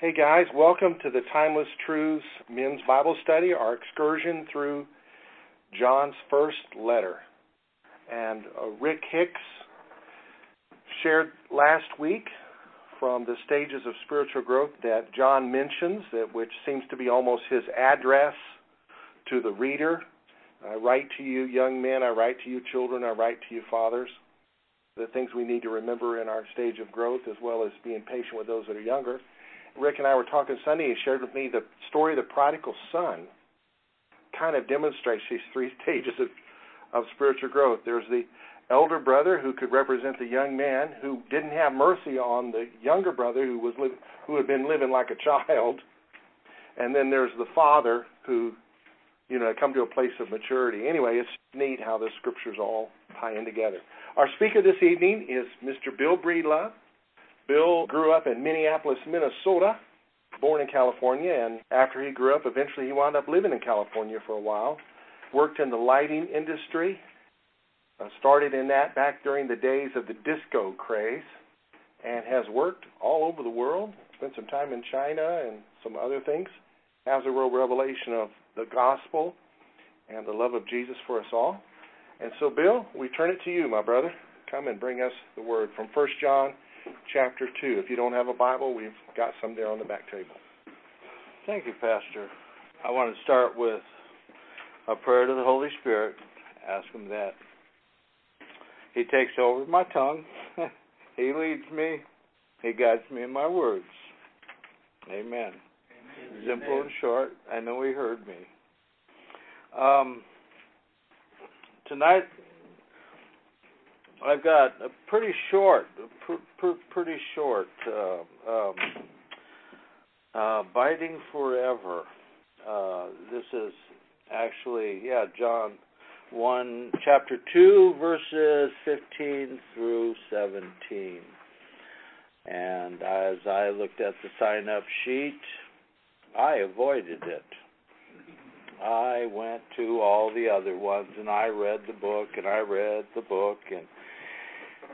Hey guys, welcome to the Timeless Truths Men's Bible Study, our excursion through John's first letter. And uh, Rick Hicks shared last week from the stages of spiritual growth that John mentions, that which seems to be almost his address to the reader. I write to you, young men, I write to you, children, I write to you, fathers. The things we need to remember in our stage of growth, as well as being patient with those that are younger. Rick and I were talking Sunday. He shared with me the story of the prodigal son. Kind of demonstrates these three stages of, of spiritual growth. There's the elder brother who could represent the young man who didn't have mercy on the younger brother who was li- who had been living like a child, and then there's the father who, you know, come to a place of maturity. Anyway, it's neat how the scriptures all tie in together. Our speaker this evening is Mr. Bill Breedlove. Bill grew up in Minneapolis, Minnesota, born in California, and after he grew up, eventually he wound up living in California for a while. Worked in the lighting industry, uh, started in that back during the days of the disco craze, and has worked all over the world. Spent some time in China and some other things. Has a real revelation of the gospel and the love of Jesus for us all. And so, Bill, we turn it to you, my brother. Come and bring us the word from First John chapter 2. If you don't have a Bible, we've got some there on the back table. Thank you, Pastor. I want to start with a prayer to the Holy Spirit. Ask Him that He takes over my tongue, He leads me, He guides me in my words. Amen. Amen. Simple and short. I know He heard me. Um, tonight I've got a pretty short, pr- pr- pretty short, uh, um, uh, biting forever. Uh, this is actually, yeah, John one, chapter two, verses fifteen through seventeen. And as I looked at the sign-up sheet, I avoided it. I went to all the other ones and I read the book and I read the book and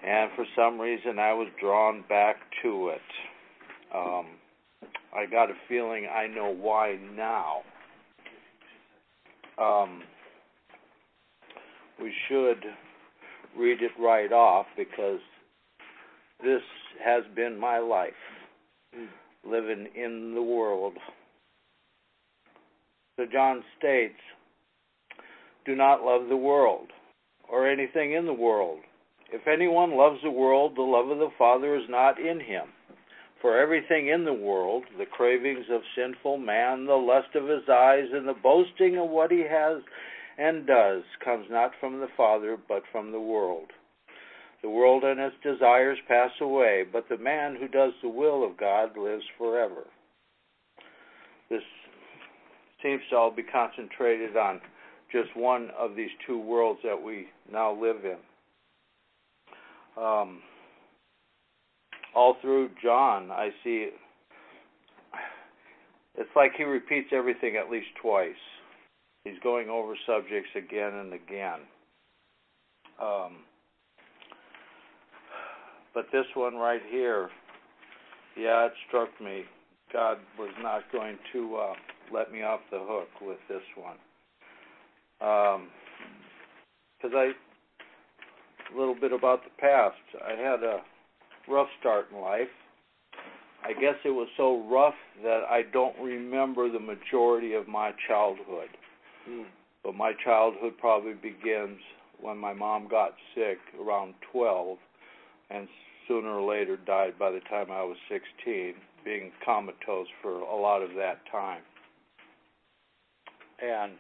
and for some reason I was drawn back to it. Um, I got a feeling I know why now. Um, we should read it right off because this has been my life, living in the world. So John states, Do not love the world or anything in the world. If anyone loves the world, the love of the Father is not in him. For everything in the world, the cravings of sinful man, the lust of his eyes, and the boasting of what he has and does, comes not from the Father, but from the world. The world and its desires pass away, but the man who does the will of God lives forever. This seems to all be concentrated on just one of these two worlds that we now live in um, all through John, I see it's like he repeats everything at least twice. He's going over subjects again and again. Um, but this one right here, yeah, it struck me. God was not going to uh, let me off the hook with this one. Because um, I a little bit about the past. I had a rough start in life. I guess it was so rough that I don't remember the majority of my childhood. Mm. But my childhood probably begins when my mom got sick around 12 and sooner or later died by the time I was 16, being comatose for a lot of that time. And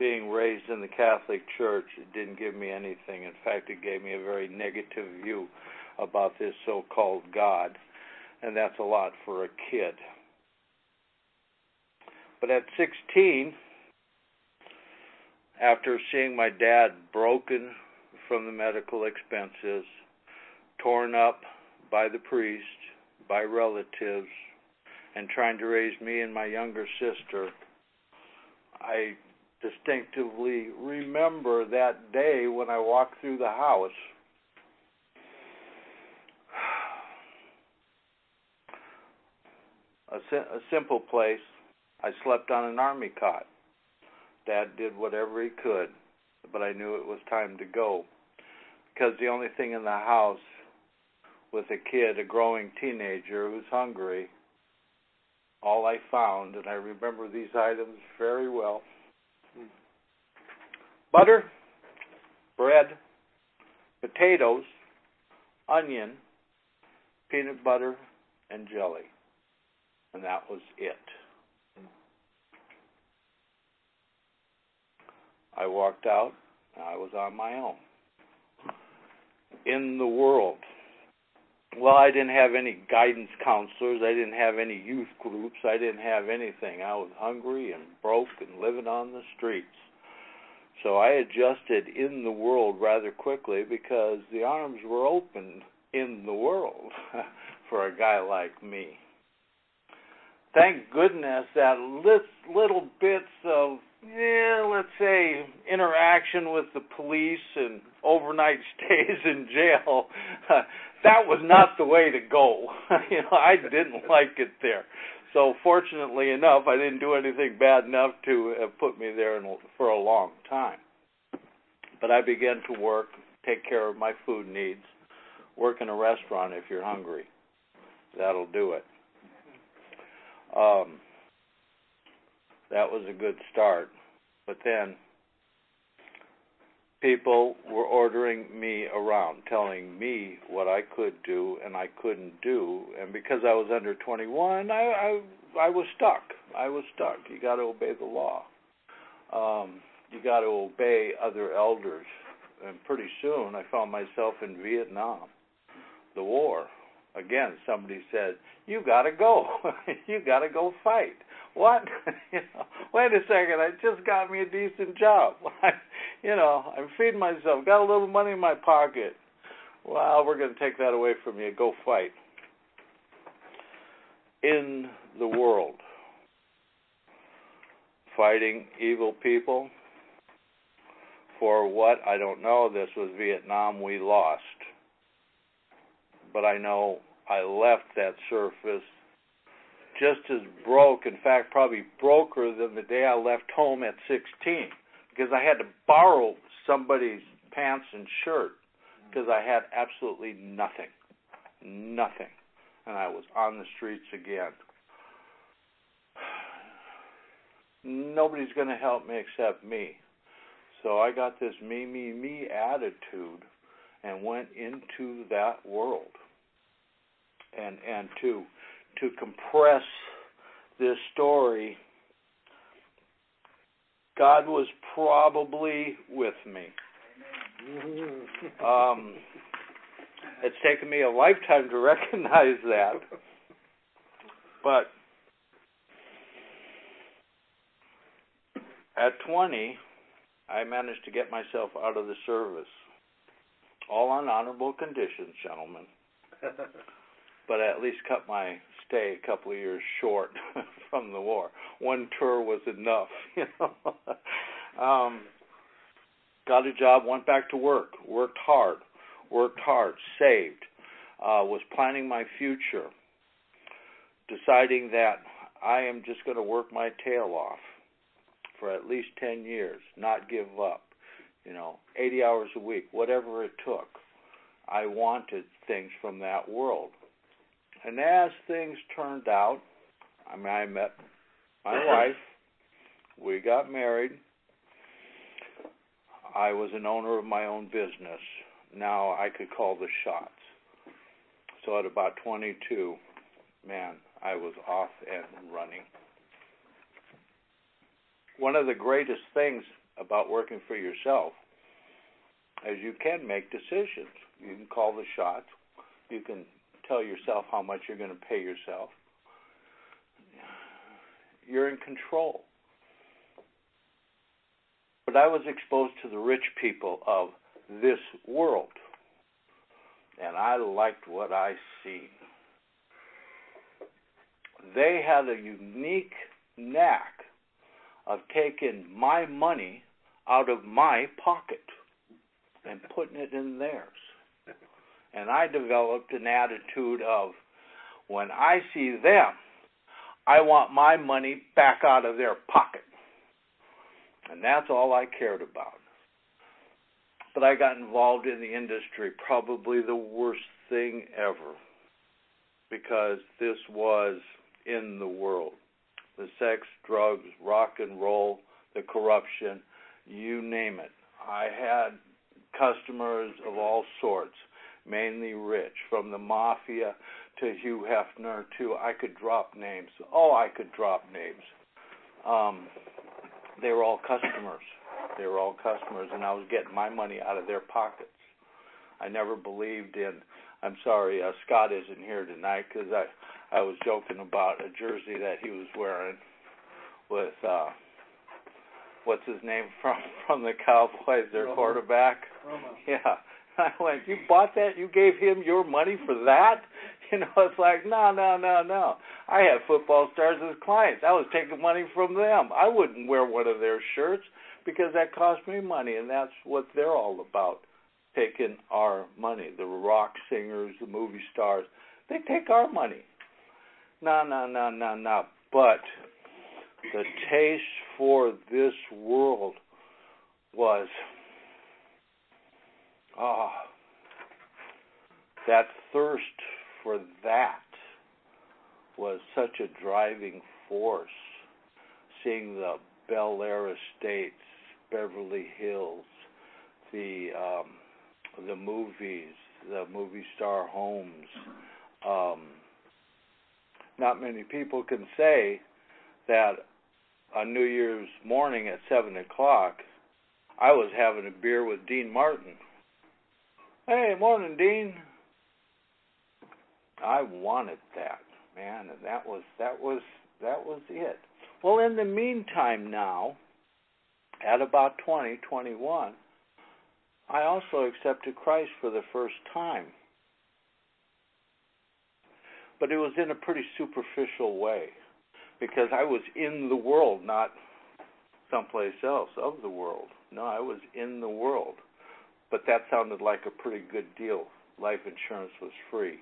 being raised in the Catholic Church, it didn't give me anything. In fact, it gave me a very negative view about this so called God, and that's a lot for a kid. But at 16, after seeing my dad broken from the medical expenses, torn up by the priest, by relatives, and trying to raise me and my younger sister, I distinctively remember that day when I walked through the house. a, a simple place. I slept on an army cot. Dad did whatever he could, but I knew it was time to go because the only thing in the house with a kid, a growing teenager who's hungry, all I found, and I remember these items very well butter, bread, potatoes, onion, peanut butter, and jelly. And that was it. I walked out. And I was on my own. In the world. Well, I didn't have any guidance counselors. I didn't have any youth groups. I didn't have anything. I was hungry and broke and living on the streets. So I adjusted in the world rather quickly because the arms were open in the world for a guy like me. Thank goodness that little bits of, yeah, let's say, interaction with the police and overnight stays in jail, that was not the way to go. you know, I didn't like it there. So fortunately enough, I didn't do anything bad enough to have put me there in, for a long time. But I began to work, take care of my food needs, work in a restaurant if you're hungry. That'll do it. Um, that was a good start. But then people were ordering me around, telling me what I could do and I couldn't do, and because I was under 21, I I, I was stuck. I was stuck. You got to obey the law. Um, you got to obey other elders, and pretty soon I found myself in Vietnam, the war. Again, somebody said, "You got to go. you got to go fight." What? you know, wait a second. I just got me a decent job. you know, I'm feeding myself. Got a little money in my pocket. Well, we're going to take that away from you. Go fight. In the world, fighting evil people. For what? I don't know. This was Vietnam. We lost. But I know I left that surface just as broke, in fact, probably broker than the day I left home at 16 because I had to borrow somebody's pants and shirt because I had absolutely nothing. Nothing. And I was on the streets again. Nobody's going to help me except me. So I got this me, me, me attitude and went into that world. And and to to compress this story, God was probably with me. Um, it's taken me a lifetime to recognize that. But at 20, I managed to get myself out of the service. All on honorable conditions, gentlemen. but I at least cut my stay a couple of years short from the war. One tour was enough, you know. um, got a job, went back to work, worked hard, worked hard, saved, uh, was planning my future, deciding that I am just going to work my tail off for at least 10 years, not give up, you know, 80 hours a week, whatever it took. I wanted things from that world. And as things turned out, I mean, I met my wife, we got married. I was an owner of my own business. Now I could call the shots. So at about 22, man, I was off and running. One of the greatest things about working for yourself is you can make decisions. You can call the shots. You can tell yourself how much you're going to pay yourself. You're in control. But I was exposed to the rich people of this world, and I liked what I seen. They had a unique knack of taking my money out of my pocket and putting it in theirs. And I developed an attitude of when I see them, I want my money back out of their pocket. And that's all I cared about. But I got involved in the industry, probably the worst thing ever, because this was in the world. The sex, drugs, rock and roll, the corruption, you name it. I had customers of all sorts, mainly rich, from the mafia to Hugh Hefner to I could drop names. Oh, I could drop names. Um, they were all customers. They were all customers, and I was getting my money out of their pockets. I never believed in. I'm sorry, uh, Scott isn't here tonight because I I was joking about a jersey that he was wearing with uh what's his name from from the Cowboys, their Romo. quarterback. Romo. Yeah. I went, you bought that? You gave him your money for that? You know, it's like, no, no, no, no. I had football stars as clients. I was taking money from them. I wouldn't wear one of their shirts because that cost me money, and that's what they're all about taking our money. The rock singers, the movie stars, they take our money. No, no, no, no, no. But the taste for this world was ah that thirst for that was such a driving force seeing the Bel Air estates, Beverly Hills, the um the movies, the movie star homes. Um not many people can say that on New Year's morning at seven o'clock, I was having a beer with Dean Martin. Hey, morning, Dean. I wanted that, man, and that was that was that was it. Well, in the meantime, now, at about twenty, twenty-one, I also accepted Christ for the first time. But it was in a pretty superficial way because I was in the world, not someplace else of the world. No, I was in the world. But that sounded like a pretty good deal. Life insurance was free.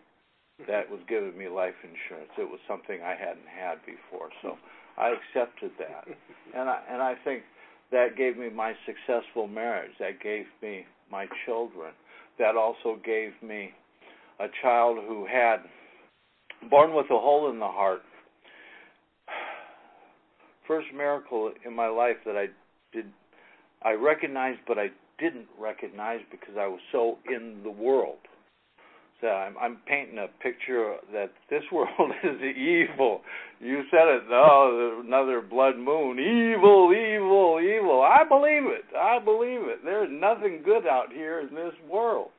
That was giving me life insurance. It was something I hadn't had before. So I accepted that. And I and I think that gave me my successful marriage. That gave me my children. That also gave me a child who had born with a hole in the heart first miracle in my life that I did I recognized but I didn't recognize because I was so in the world. So I'm I'm painting a picture that this world is evil. You said it, oh, another blood moon. Evil, evil, evil. I believe it. I believe it. There's nothing good out here in this world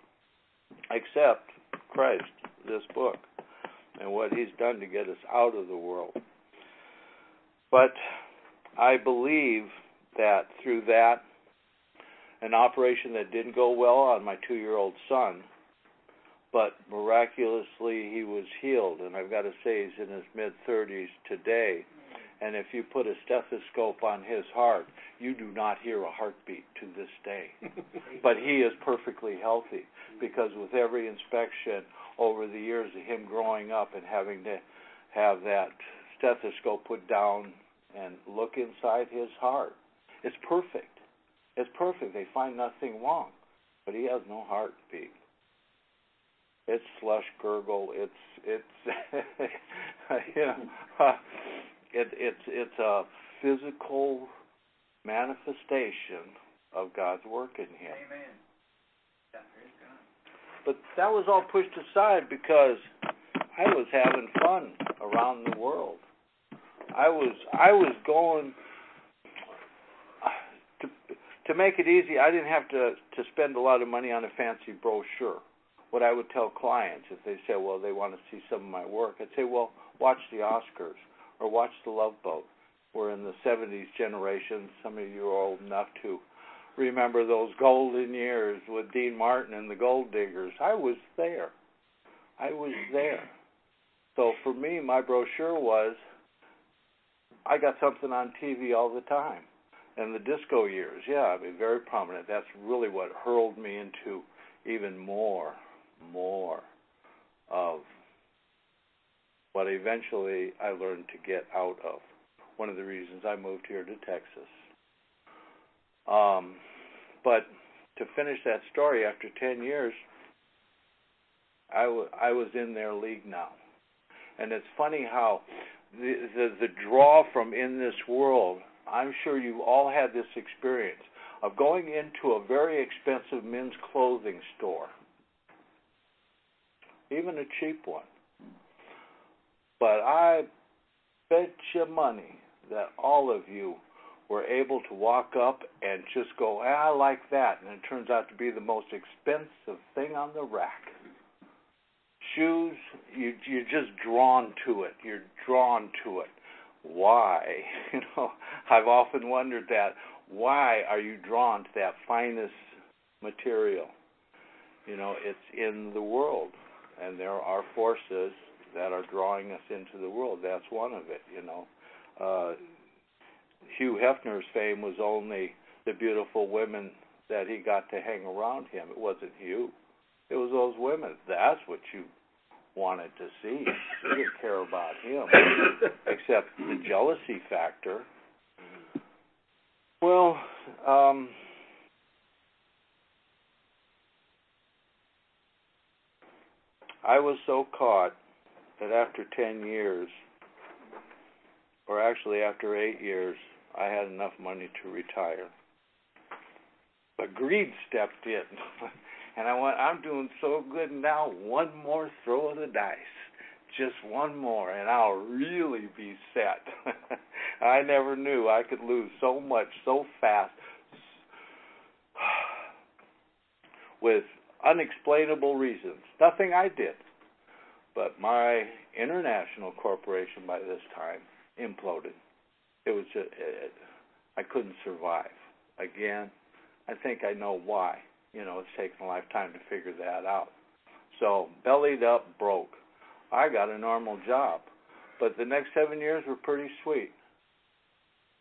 except Christ, this book, and what he's done to get us out of the world. But I believe that through that, an operation that didn't go well on my two year old son, but miraculously he was healed. And I've got to say, he's in his mid 30s today. And if you put a stethoscope on his heart, you do not hear a heartbeat to this day. but he is perfectly healthy because with every inspection over the years of him growing up and having to have that stethoscope put down and look inside his heart. It's perfect. It's perfect. They find nothing wrong, but he has no heartbeat. It's slush gurgle. It's it's you know it, it's it's a physical manifestation of God's work in him. Amen. Yeah. But that was all pushed aside because I was having fun around the world. I was I was going to make it easy. I didn't have to to spend a lot of money on a fancy brochure. What I would tell clients if they say, "Well, they want to see some of my work," I'd say, "Well, watch the Oscars or watch the Love Boat." We're in the '70s generation. Some of you are old enough to remember those golden years with Dean Martin and the Gold Diggers. I was there. I was there. So for me, my brochure was I got something on TV all the time. And the disco years, yeah, I mean, very prominent. That's really what hurled me into even more, more of but eventually I learned to get out of. One of the reasons I moved here to Texas. Um, but to finish that story, after 10 years, I, w- I was in their league now. And it's funny how the, the, the draw from in this world, I'm sure you all had this experience of going into a very expensive men's clothing store, even a cheap one. But I bet you money that all of you were able to walk up and just go, ah, I like that, and it turns out to be the most expensive thing on the rack. Shoes, you you're just drawn to it. You're drawn to it. Why? You know, I've often wondered that. Why are you drawn to that finest material? You know, it's in the world, and there are forces that are drawing us into the world. That's one of it. You know. Uh, Hugh Hefner's fame was only the beautiful women that he got to hang around him. It wasn't Hugh. It was those women. That's what you wanted to see. You didn't care about him, except the jealousy factor. Well, um, I was so caught that after 10 years, or actually after eight years, I had enough money to retire. But greed stepped in. and I went, I'm doing so good now, one more throw of the dice. Just one more, and I'll really be set. I never knew I could lose so much so fast with unexplainable reasons. Nothing I did. But my international corporation by this time imploded. It was just, it, I couldn't survive. Again, I think I know why. You know, it's taken a lifetime to figure that out. So, bellied up, broke. I got a normal job. But the next seven years were pretty sweet.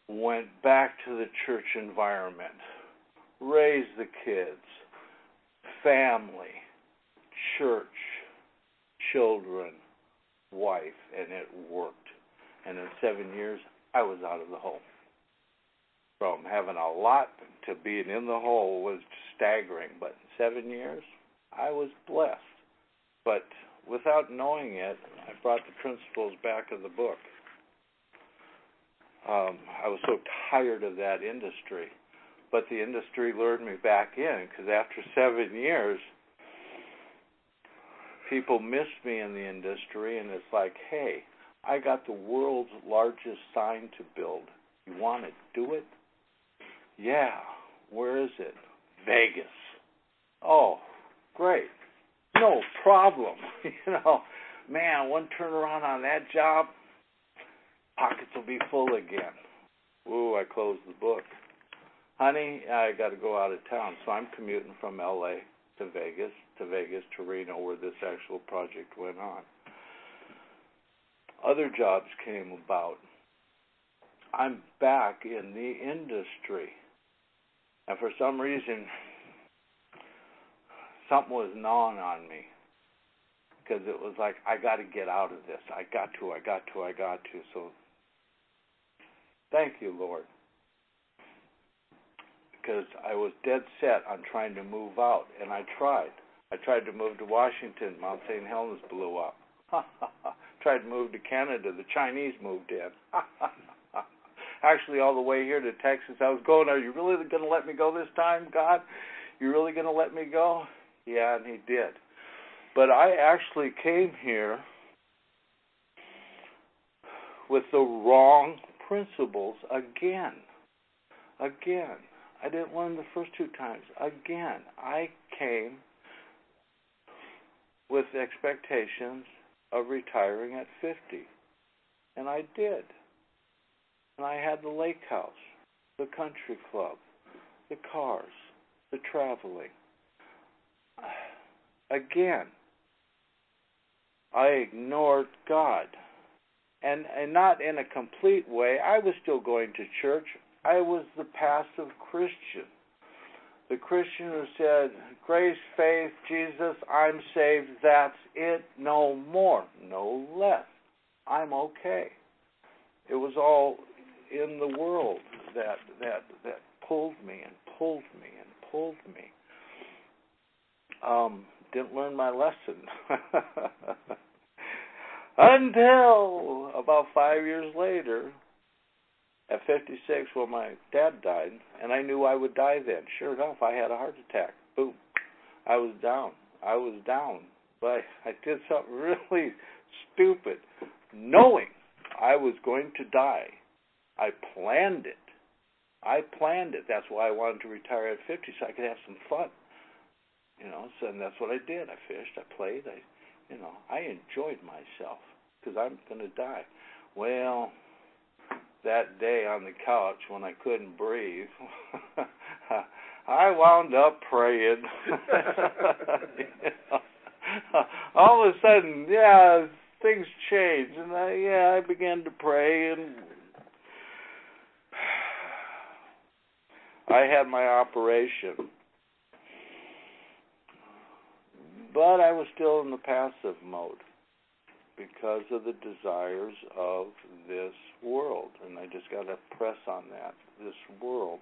Went back to the church environment, raised the kids, family, church, children, wife, and it worked. And in seven years, I was out of the hole. From having a lot to being in the hole was staggering. But seven years, I was blessed. But without knowing it, I brought the principles back of the book. Um, I was so tired of that industry. But the industry lured me back in because after seven years, people missed me in the industry, and it's like, hey, I got the world's largest sign to build. You want to do it? Yeah. Where is it? Vegas. Oh, great. No problem. you know, man, one turnaround on that job, pockets will be full again. Ooh, I closed the book. Honey, I got to go out of town, so I'm commuting from LA to Vegas, to Vegas to Reno, where this actual project went on other jobs came about. I'm back in the industry. And for some reason, something was gnawing on me. Because it was like, I got to get out of this. I got to, I got to, I got to. So, thank you, Lord. Because I was dead set on trying to move out, and I tried. I tried to move to Washington. Mount St. Helens blew up. tried to move to Canada. The Chinese moved in. Actually, all the way here to Texas, I was going, Are you really going to let me go this time, God? You really going to let me go? Yeah, and He did. But I actually came here with the wrong principles again. Again. I didn't learn the first two times. Again. I came with expectations of retiring at 50. And I did. And I had the lake house, the country club, the cars, the traveling. Again, I ignored God. And and not in a complete way. I was still going to church. I was the passive Christian the Christian who said, Grace, faith, Jesus, I'm saved, that's it, no more, no less. I'm okay. It was all in the world that that that pulled me and pulled me and pulled me. Um, didn't learn my lesson until about five years later, at 56, when my dad died, and I knew I would die then. Sure enough, I had a heart attack. Boom, I was down. I was down, but I did something really stupid, knowing I was going to die. I planned it. I planned it. That's why I wanted to retire at 50 so I could have some fun. You know, so and that's what I did. I fished, I played, I you know, I enjoyed myself because I'm going to die. Well, that day on the couch when I couldn't breathe, I wound up praying. you know? All of a sudden, yeah, things changed, and I yeah, I began to pray, and I had my operation, but I was still in the passive mode because of the desires of this world, and I just got to press on that. This world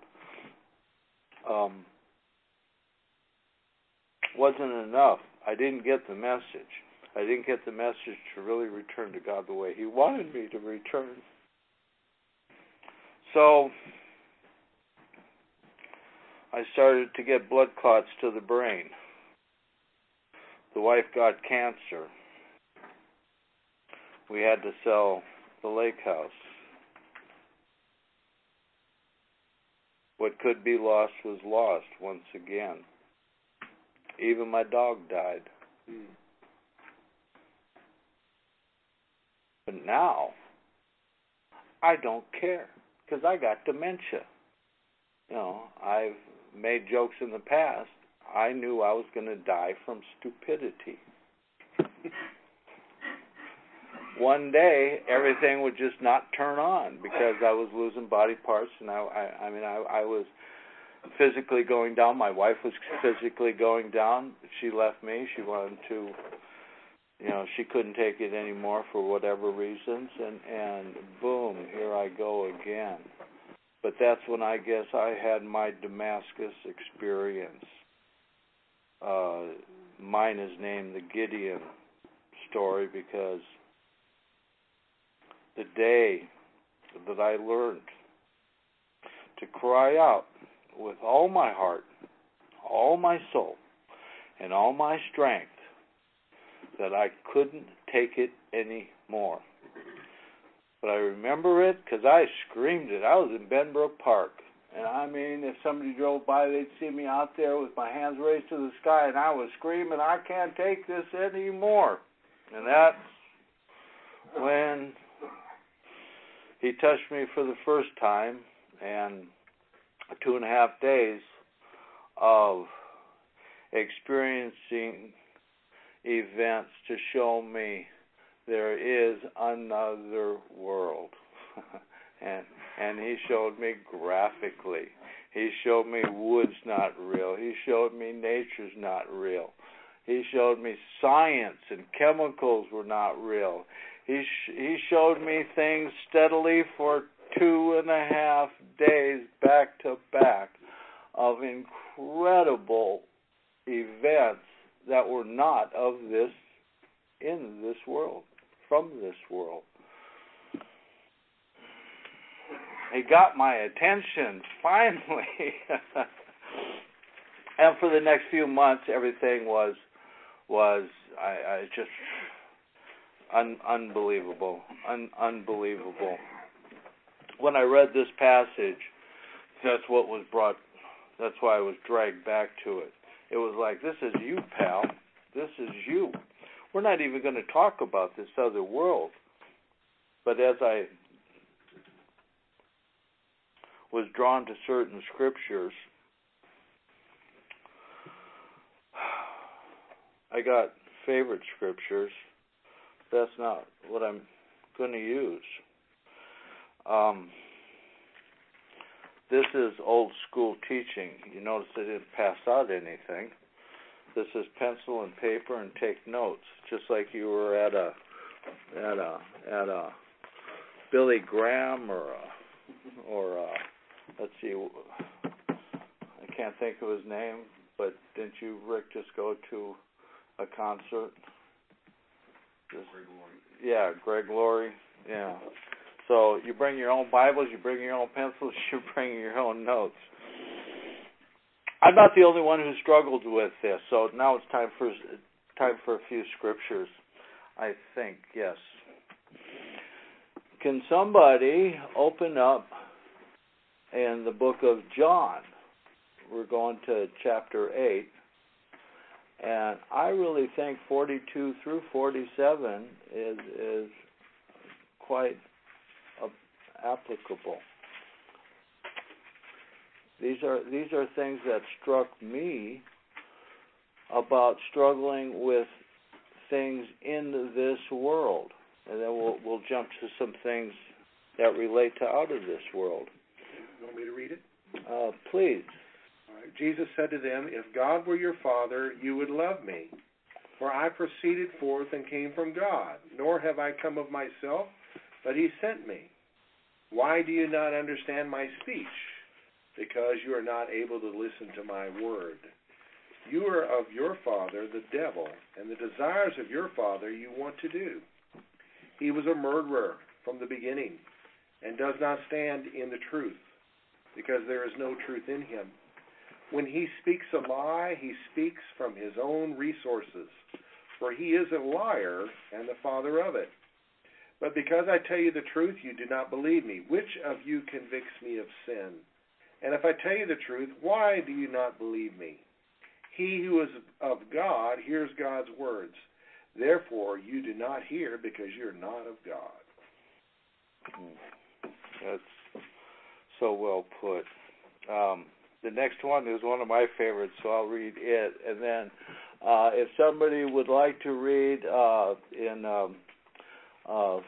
um, wasn't enough. I didn't get the message. I didn't get the message to really return to God the way He wanted me to return. So I started to get blood clots to the brain. The wife got cancer. We had to sell the lake house. What could be lost was lost once again. Even my dog died. Mm. But now, I don't care because I got dementia. You know, I've made jokes in the past. I knew I was going to die from stupidity. One day, everything would just not turn on because I was losing body parts, and I, I, I mean, I, I was physically going down. My wife was physically going down. She left me. She wanted to, you know, she couldn't take it anymore for whatever reasons, and and boom, here I go again. But that's when I guess I had my Damascus experience. Uh, mine is named the Gideon story because the day that I learned to cry out with all my heart, all my soul, and all my strength that I couldn't take it anymore. But I remember it because I screamed it. I was in Benbrook Park. And I mean, if somebody drove by, they'd see me out there with my hands raised to the sky, and I was screaming, I can't take this anymore. And that's when he touched me for the first time, and two and a half days of experiencing events to show me there is another world. and and he showed me graphically. He showed me wood's not real. He showed me nature's not real. He showed me science and chemicals were not real. He sh- he showed me things steadily for two and a half days back to back of incredible events that were not of this in this world from this world he got my attention finally and for the next few months everything was was i i just un, unbelievable un, unbelievable when I read this passage, that's what was brought. That's why I was dragged back to it. It was like, this is you, pal. This is you. We're not even going to talk about this other world. But as I was drawn to certain scriptures, I got favorite scriptures. That's not what I'm going to use. Um, this is old school teaching. You notice I didn't pass out anything. This is pencil and paper and take notes, just like you were at a at a at a Billy Graham or a, or a, let's see, I can't think of his name, but didn't you, Rick, just go to a concert? Just, Greg Laurie. yeah, Greg Laurie. Yeah. So you bring your own Bibles, you bring your own pencils, you bring your own notes. I'm not the only one who struggled with this, so now it's time for time for a few scriptures. I think yes. Can somebody open up in the book of John? We're going to chapter eight, and I really think 42 through 47 is is quite applicable. These are these are things that struck me about struggling with things in this world, and then we'll we'll jump to some things that relate to out of this world. You want me to read it? Uh, please. All right. Jesus said to them, If God were your Father, you would love me. For I proceeded forth and came from God, nor have I come of myself, but He sent me. Why do you not understand my speech? Because you are not able to listen to my word. You are of your father, the devil, and the desires of your father you want to do. He was a murderer from the beginning, and does not stand in the truth, because there is no truth in him. When he speaks a lie, he speaks from his own resources, for he is a liar and the father of it. But because I tell you the truth, you do not believe me. Which of you convicts me of sin? And if I tell you the truth, why do you not believe me? He who is of God hears God's words. Therefore, you do not hear because you're not of God. That's so well put. Um, the next one is one of my favorites, so I'll read it. And then, uh, if somebody would like to read uh, in um, uh,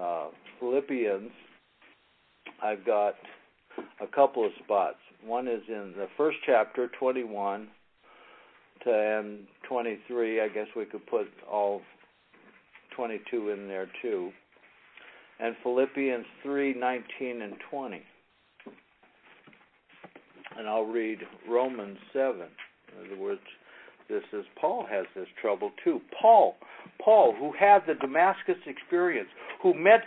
uh, Philippians, I've got a couple of spots. One is in the first chapter, 21 to and 23. I guess we could put all 22 in there too. And Philippians 3, 19 and 20. And I'll read Romans 7. In other words, this is Paul has this trouble too. Paul, Paul, who had the Damascus experience, who met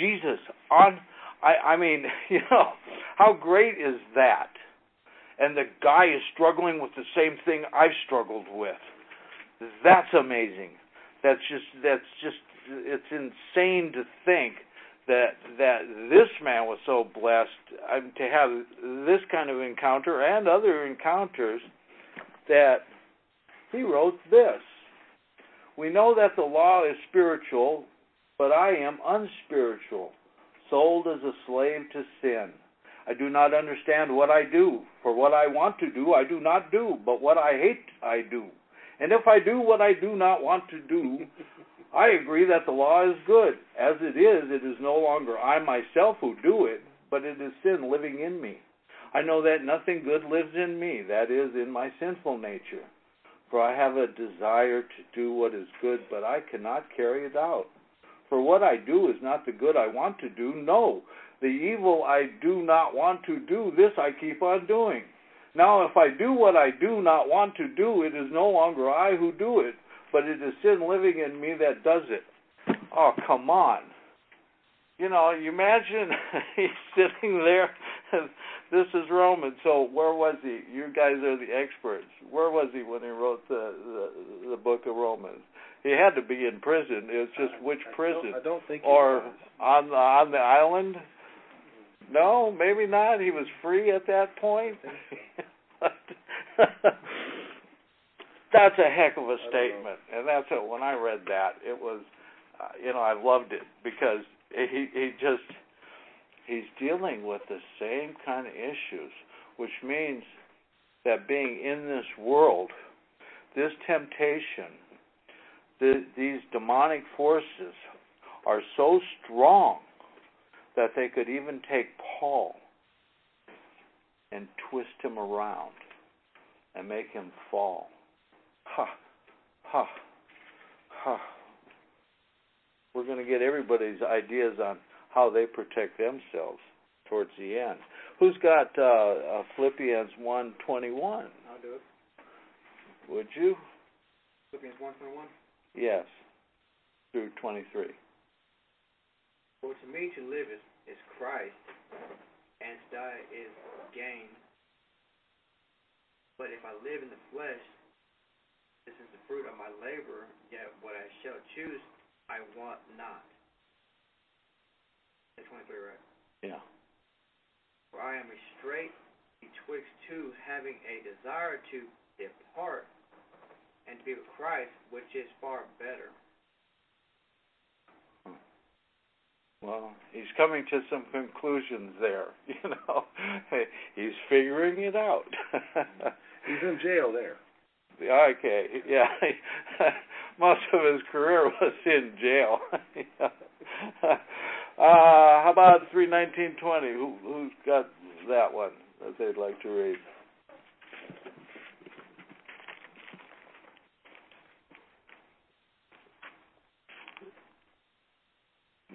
Jesus on I, I mean, you know, how great is that? And the guy is struggling with the same thing I've struggled with. That's amazing. That's just that's just it's insane to think that that this man was so blessed um, to have this kind of encounter and other encounters that he wrote this. We know that the law is spiritual, but I am unspiritual, sold as a slave to sin. I do not understand what I do, for what I want to do I do not do, but what I hate I do. And if I do what I do not want to do, I agree that the law is good. As it is, it is no longer I myself who do it, but it is sin living in me. I know that nothing good lives in me, that is, in my sinful nature. For I have a desire to do what is good, but I cannot carry it out. For what I do is not the good I want to do, no. The evil I do not want to do, this I keep on doing. Now, if I do what I do not want to do, it is no longer I who do it, but it is sin living in me that does it. Oh, come on. You know, you imagine he's sitting there. this is Roman. So where was he? You guys are the experts. Where was he when he wrote the the, the book of Romans? He had to be in prison. It's just which I prison? Don't, I don't think. or was. on the on the island? No, maybe not. He was free at that point. that's a heck of a statement, and that's it. When I read that, it was, uh, you know, I loved it because he he just he's dealing with the same kind of issues, which means that being in this world, this temptation, the, these demonic forces are so strong that they could even take Paul and twist him around and make him fall. Ha, ha, ha. we're going to get everybody's ideas on how they protect themselves towards the end. Who's got uh, uh, Philippians one twenty one? I'll do it. Would you? Philippians 1:21. Yes. Through twenty three. For to me to live is, is Christ, and to die is gain. But if I live in the flesh, this is the fruit of my labor, yet what I shall choose I want not. That's 23, right? Yeah. For I am restrained betwixt two, having a desire to depart and to be with Christ, which is far better. Well, he's coming to some conclusions there. You know, he's figuring it out. He's in jail there. okay, yeah. Most of his career was in jail. uh, how about three nineteen twenty? Who who's got that one that they'd like to read?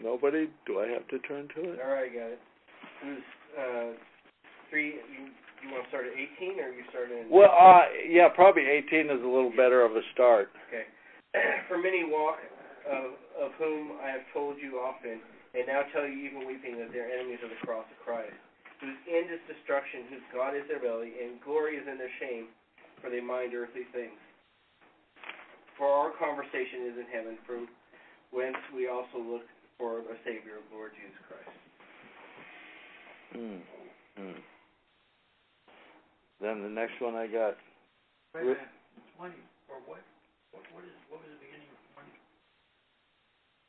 Nobody? Do I have to turn to it? All right, I got it. Who's uh, three? You, you want to start at 18 or you start in? Well, uh, yeah, probably 18 is a little better of a start. Okay. For many walk, of, of whom I have told you often, and now tell you even weeping that they are enemies of the cross of Christ, whose end is destruction, whose God is their belly, and glory is in their shame, for they mind earthly things. For our conversation is in heaven, from whence we also look for a Savior, Lord Jesus Christ. Hmm. Hmm. Then the next one I got. Wait a twenty, or what, what, what is, what was the beginning of twenty?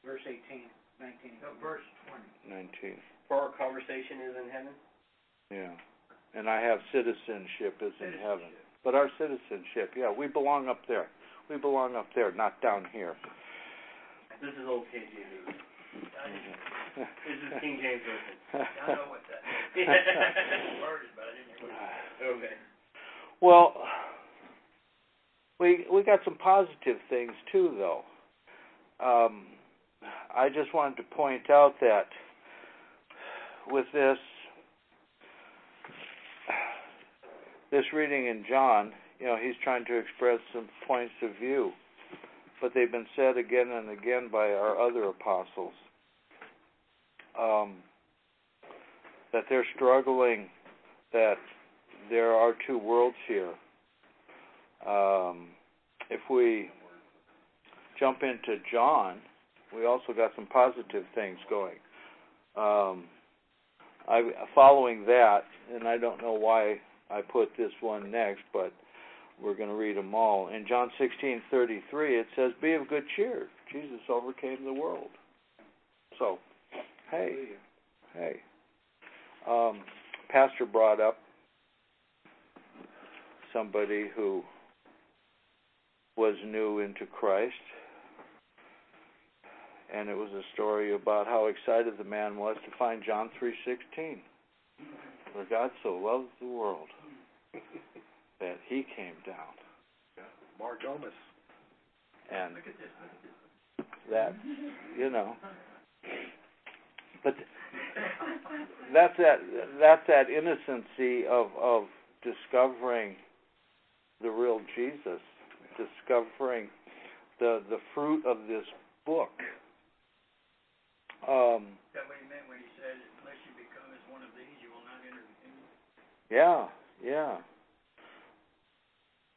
Verse 18, 19. No, verse twenty. 19. For our conversation is in heaven. Yeah. And I have citizenship is in heaven. But our citizenship, yeah, we belong up there. We belong up there, not down here. This is old KJV. This is King James Version. I know what that word is, but I didn't hear what it Okay. well, we we got some positive things too, though. Um, I just wanted to point out that with this this reading in John, you know, he's trying to express some points of view, but they've been said again and again by our other apostles. Um, that they're struggling, that there are two worlds here. Um, if we jump into John, we also got some positive things going. Um, I, following that, and I don't know why I put this one next, but we're going to read them all. In John 16:33, it says, "Be of good cheer. Jesus overcame the world." So, hey, hey. Um, Pastor brought up somebody who was new into Christ, and it was a story about how excited the man was to find John 3:16. For God so loved the world that He came down, Mark Gomes. and Look at this, look at this. that you know. But that's that that's that innocency of of discovering the real Jesus, discovering the the fruit of this book. Um, that what he meant when he said, unless you become as one of these, you will not enter the kingdom? yeah, yeah.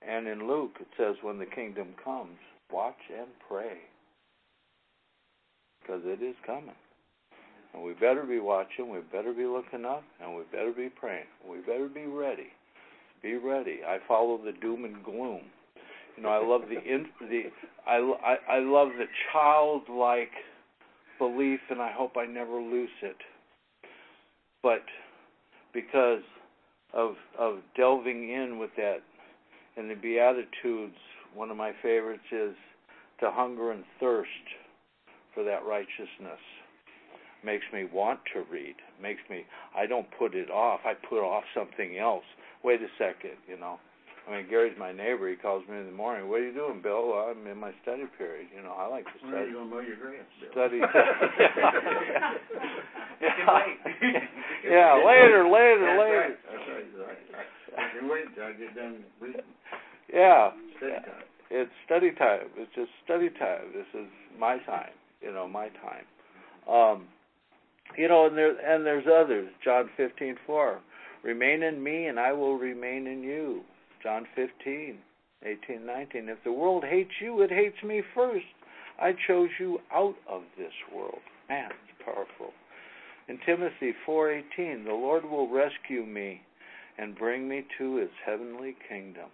And in Luke it says, when the kingdom comes, watch and pray, because it is coming. And we better be watching, we better be looking up, and we better be praying. We better be ready. Be ready. I follow the doom and gloom. You know, I love the in, the I, I I love the childlike belief, and I hope I never lose it. But because of of delving in with that, in the Beatitudes, one of my favorites is to hunger and thirst for that righteousness makes me want to read makes me i don't put it off i put off something else wait a second you know I mean, Gary's my neighbor. He calls me in the morning. What are you doing, Bill? Well, I'm in my study period. You know, I like to When are study. you gonna mow your grass, Bill? Study. You can wait. You can yeah, later, later, That's later. right. That's right, that's right. I can wait until I get done reading. Yeah, Study time. it's study time. It's just study time. This is my time. You know, my time. Um, you know, and there and there's others. John fifteen four. Remain in me, and I will remain in you. John 15, 18, 19. If the world hates you, it hates me first. I chose you out of this world. Man, it's powerful. In Timothy 4:18, the Lord will rescue me and bring me to his heavenly kingdom.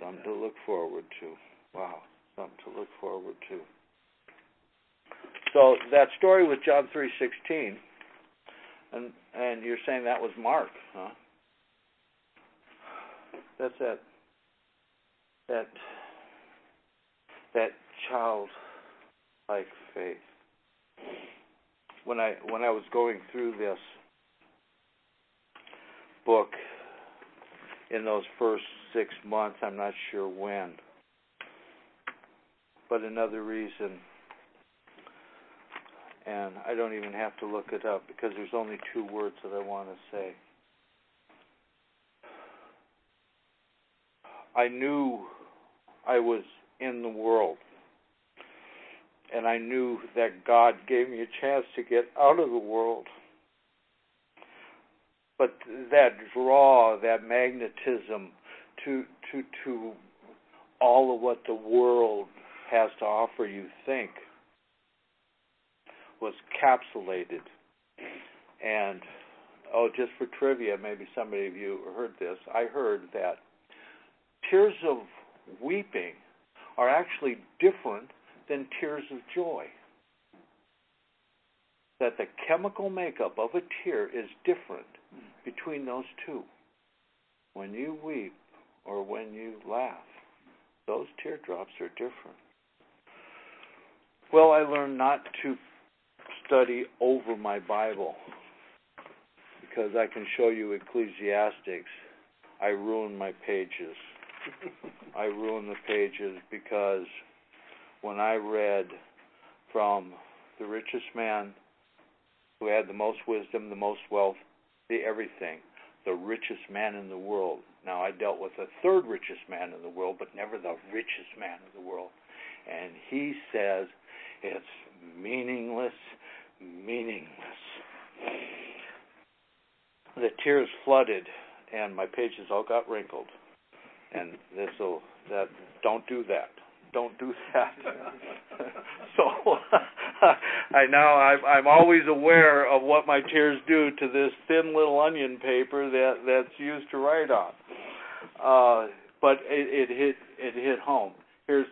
Something to look forward to. Wow, something to look forward to. So that story with John 3:16 and and you're saying that was Mark, huh? That's that that that child like faith. When I when I was going through this book in those first six months, I'm not sure when. But another reason and I don't even have to look it up because there's only two words that I want to say. I knew I was in the world, and I knew that God gave me a chance to get out of the world. But that draw, that magnetism to to to all of what the world has to offer you think was capsulated. And oh, just for trivia, maybe somebody of you heard this. I heard that tears of weeping are actually different than tears of joy. That the chemical makeup of a tear is different between those two. When you weep or when you laugh, those teardrops are different. Well, I learned not to study over my Bible because I can show you Ecclesiastics. I ruin my pages. I ruin the pages because when I read from the richest man who had the most wisdom, the most wealth, the everything, the richest man in the world. Now I dealt with the third richest man in the world, but never the richest man in the world. And he says it's meaningless, meaningless. The tears flooded, and my pages all got wrinkled. And this will that don't do that. Don't do that. so I now I'm, I'm always aware of what my tears do to this thin little onion paper that that's used to write on. Uh, but it, it hit it hit home. Here's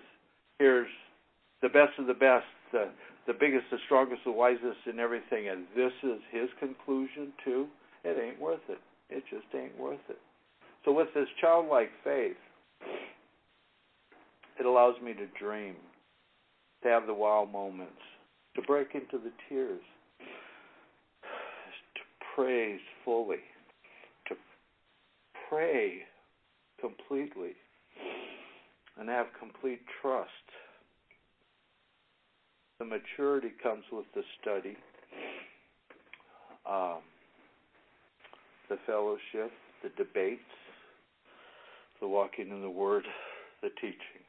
here's the best of the best, the the biggest, the strongest, the wisest, and everything. And this is his conclusion too. It ain't worth it. It just ain't worth it. So with this childlike faith, it allows me to dream, to have the wow moments, to break into the tears, to praise fully, to pray completely, and have complete trust. The maturity comes with the study, um, the fellowship, the debates, the walking in the Word, the teaching.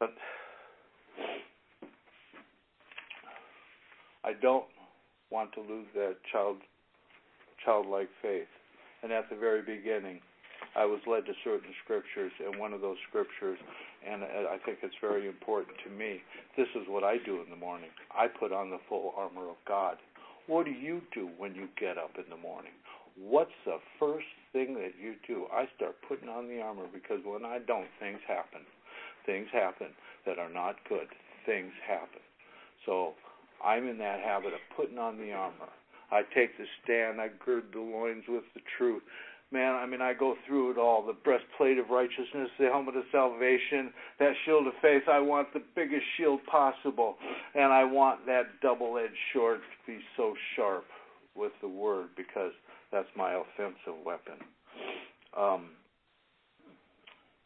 But I don't want to lose that child childlike faith. And at the very beginning, I was led to certain scriptures, and one of those scriptures, and uh, I think it's very important to me. This is what I do in the morning. I put on the full armor of God. What do you do when you get up in the morning? What's the first thing that you do? I start putting on the armor because when I don't, things happen. Things happen that are not good. Things happen. So I'm in that habit of putting on the armor. I take the stand. I gird the loins with the truth. Man, I mean, I go through it all the breastplate of righteousness, the helmet of salvation, that shield of faith. I want the biggest shield possible. And I want that double edged sword to be so sharp with the word because that's my offensive weapon. Um,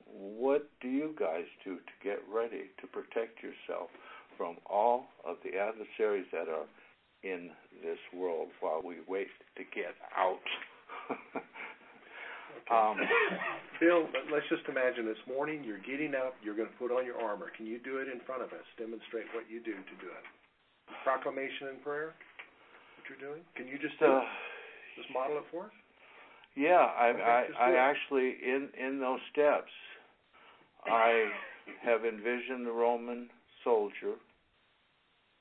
what do you guys do to get ready to protect yourself from all of the adversaries that are in this world while we wait to get out? um, Bill, let's just imagine this morning you're getting up, you're going to put on your armor. Can you do it in front of us? Demonstrate what you do to do it. Proclamation and prayer. What you're doing? Can you just uh, just model it for us? Yeah, I, Okay, I, I actually in in those steps, I have envisioned the Roman soldier.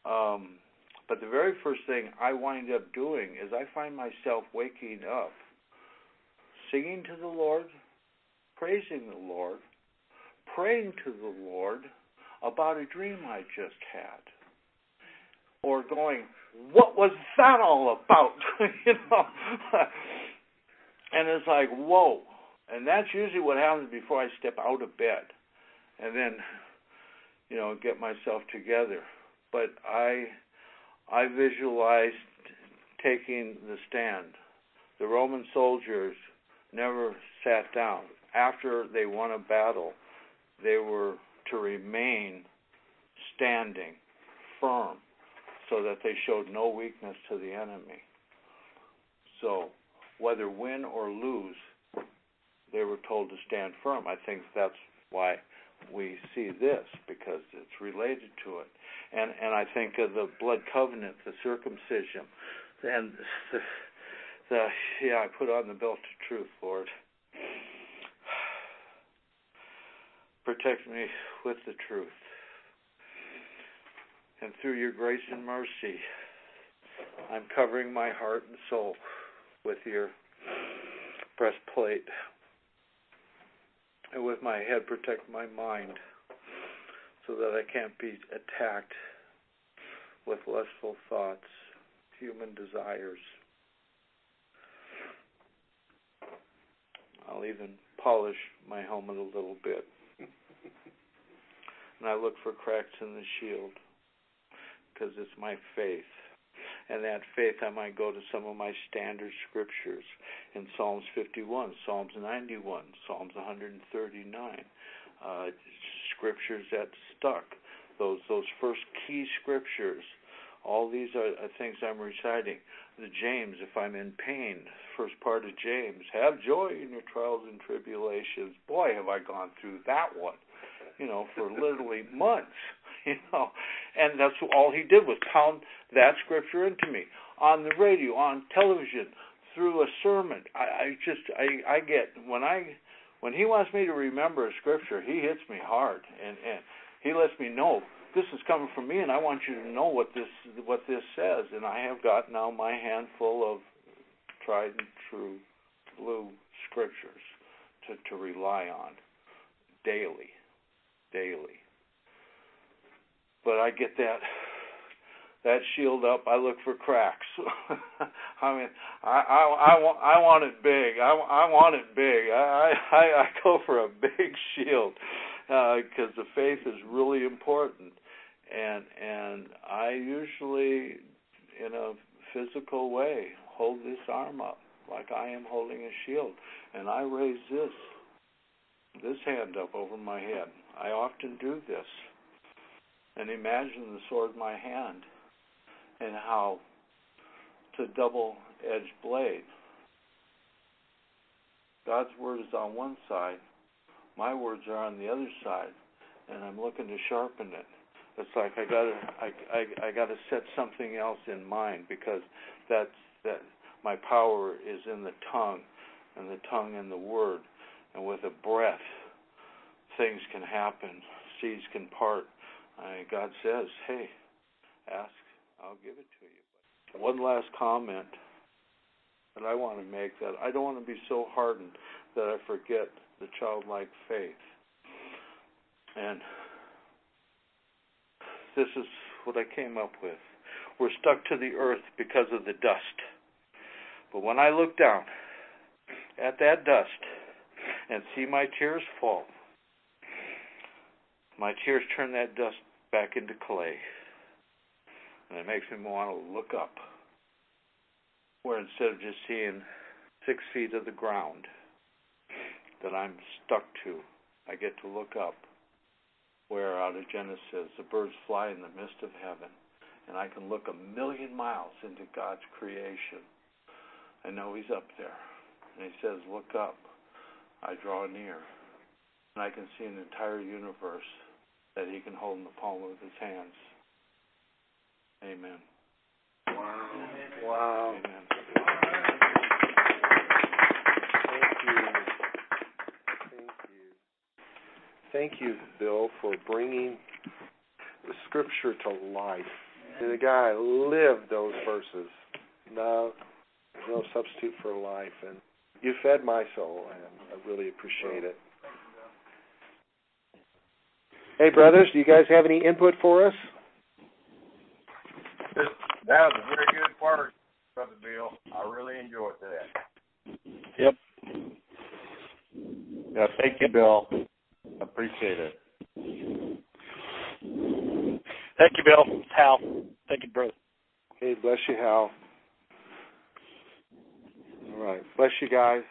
Um, but the very first thing I wind up doing is I find myself waking up, singing to the Lord, praising the Lord, praying to the Lord about a dream I just had, or going, "What was that all about?" you know. And it's like, whoa. And that's usually what happens before I step out of bed. And then, you know, get myself together. But I I visualized taking the stand. The Roman soldiers never sat down. After they won a battle, they were to remain standing firm so that they showed no weakness to the enemy. So whether win or lose, they were told to stand firm. I think that's why we see this because it's related to it. And and I think of the blood covenant, the circumcision, and the, the yeah, I put on the belt of truth, Lord. Protect me with the truth. And through your grace and mercy, I'm covering my heart and soul with your breastplate. And with my head, protect my mind so that I can't be attacked with lustful thoughts, human desires. I'll even polish my helmet a little bit. and I look for cracks in the shield because it's my faith and that faith I might go to some of my standard scriptures in Psalms 51, Psalms 91, Psalms 139, uh, scriptures that stuck. Those those first key scriptures. All these are, are things I'm reciting. The James, if I'm in pain, first part of James, have joy in your trials and tribulations. Boy, have I gone through that one. You know, for literally months. You know, and that's all he did was pound that scripture into me on the radio, on television, through a sermon. I, I just I I get when I when he wants me to remember a scripture, he hits me hard and and he lets me know this is coming from me and I want you to know what this what this says and I have got now my handful of tried and true blue scriptures to to rely on daily daily but I get that that shield up. I look for cracks. I mean, I I I want I want it big. I I want it big. I I I go for a big shield because uh, the faith is really important, and and I usually in a physical way hold this arm up like I am holding a shield, and I raise this this hand up over my head. I often do this and imagine the sword in my hand and how it's a double edged blade. God's word is on one side, my words are on the other side, and I'm looking to sharpen it. It's like I gotta I, I, I gotta set something else in mind because that's that my power is in the tongue and the tongue in the word and with a breath things can happen, seas can part, I, God says, hey, ask, I'll give it to you. One last comment that I want to make that I don't want to be so hardened that I forget the childlike faith. And this is what I came up with. We're stuck to the earth because of the dust. But when I look down at that dust and see my tears fall, my tears turn that dust back into clay. And it makes me want to look up. Where instead of just seeing six feet of the ground that I'm stuck to, I get to look up where out of Genesis the birds fly in the midst of heaven, and I can look a million miles into God's creation. I know He's up there. And He says, Look up. I draw near. And I can see an entire universe that He can hold in the palm of His hands. Amen. Wow. Wow. Amen. Thank you. Thank you. Thank you, Bill, for bringing the scripture to life. And the guy lived those verses. No, no substitute for life. And you fed my soul, and I really appreciate it. Hey, brothers, do you guys have any input for us? That was a very good part, Brother Bill. I really enjoyed that. Yep. Yeah, thank you, Bill. Appreciate it. Thank you, Bill. Hal. Thank you, brother. Hey, bless you, Hal. All right. Bless you guys.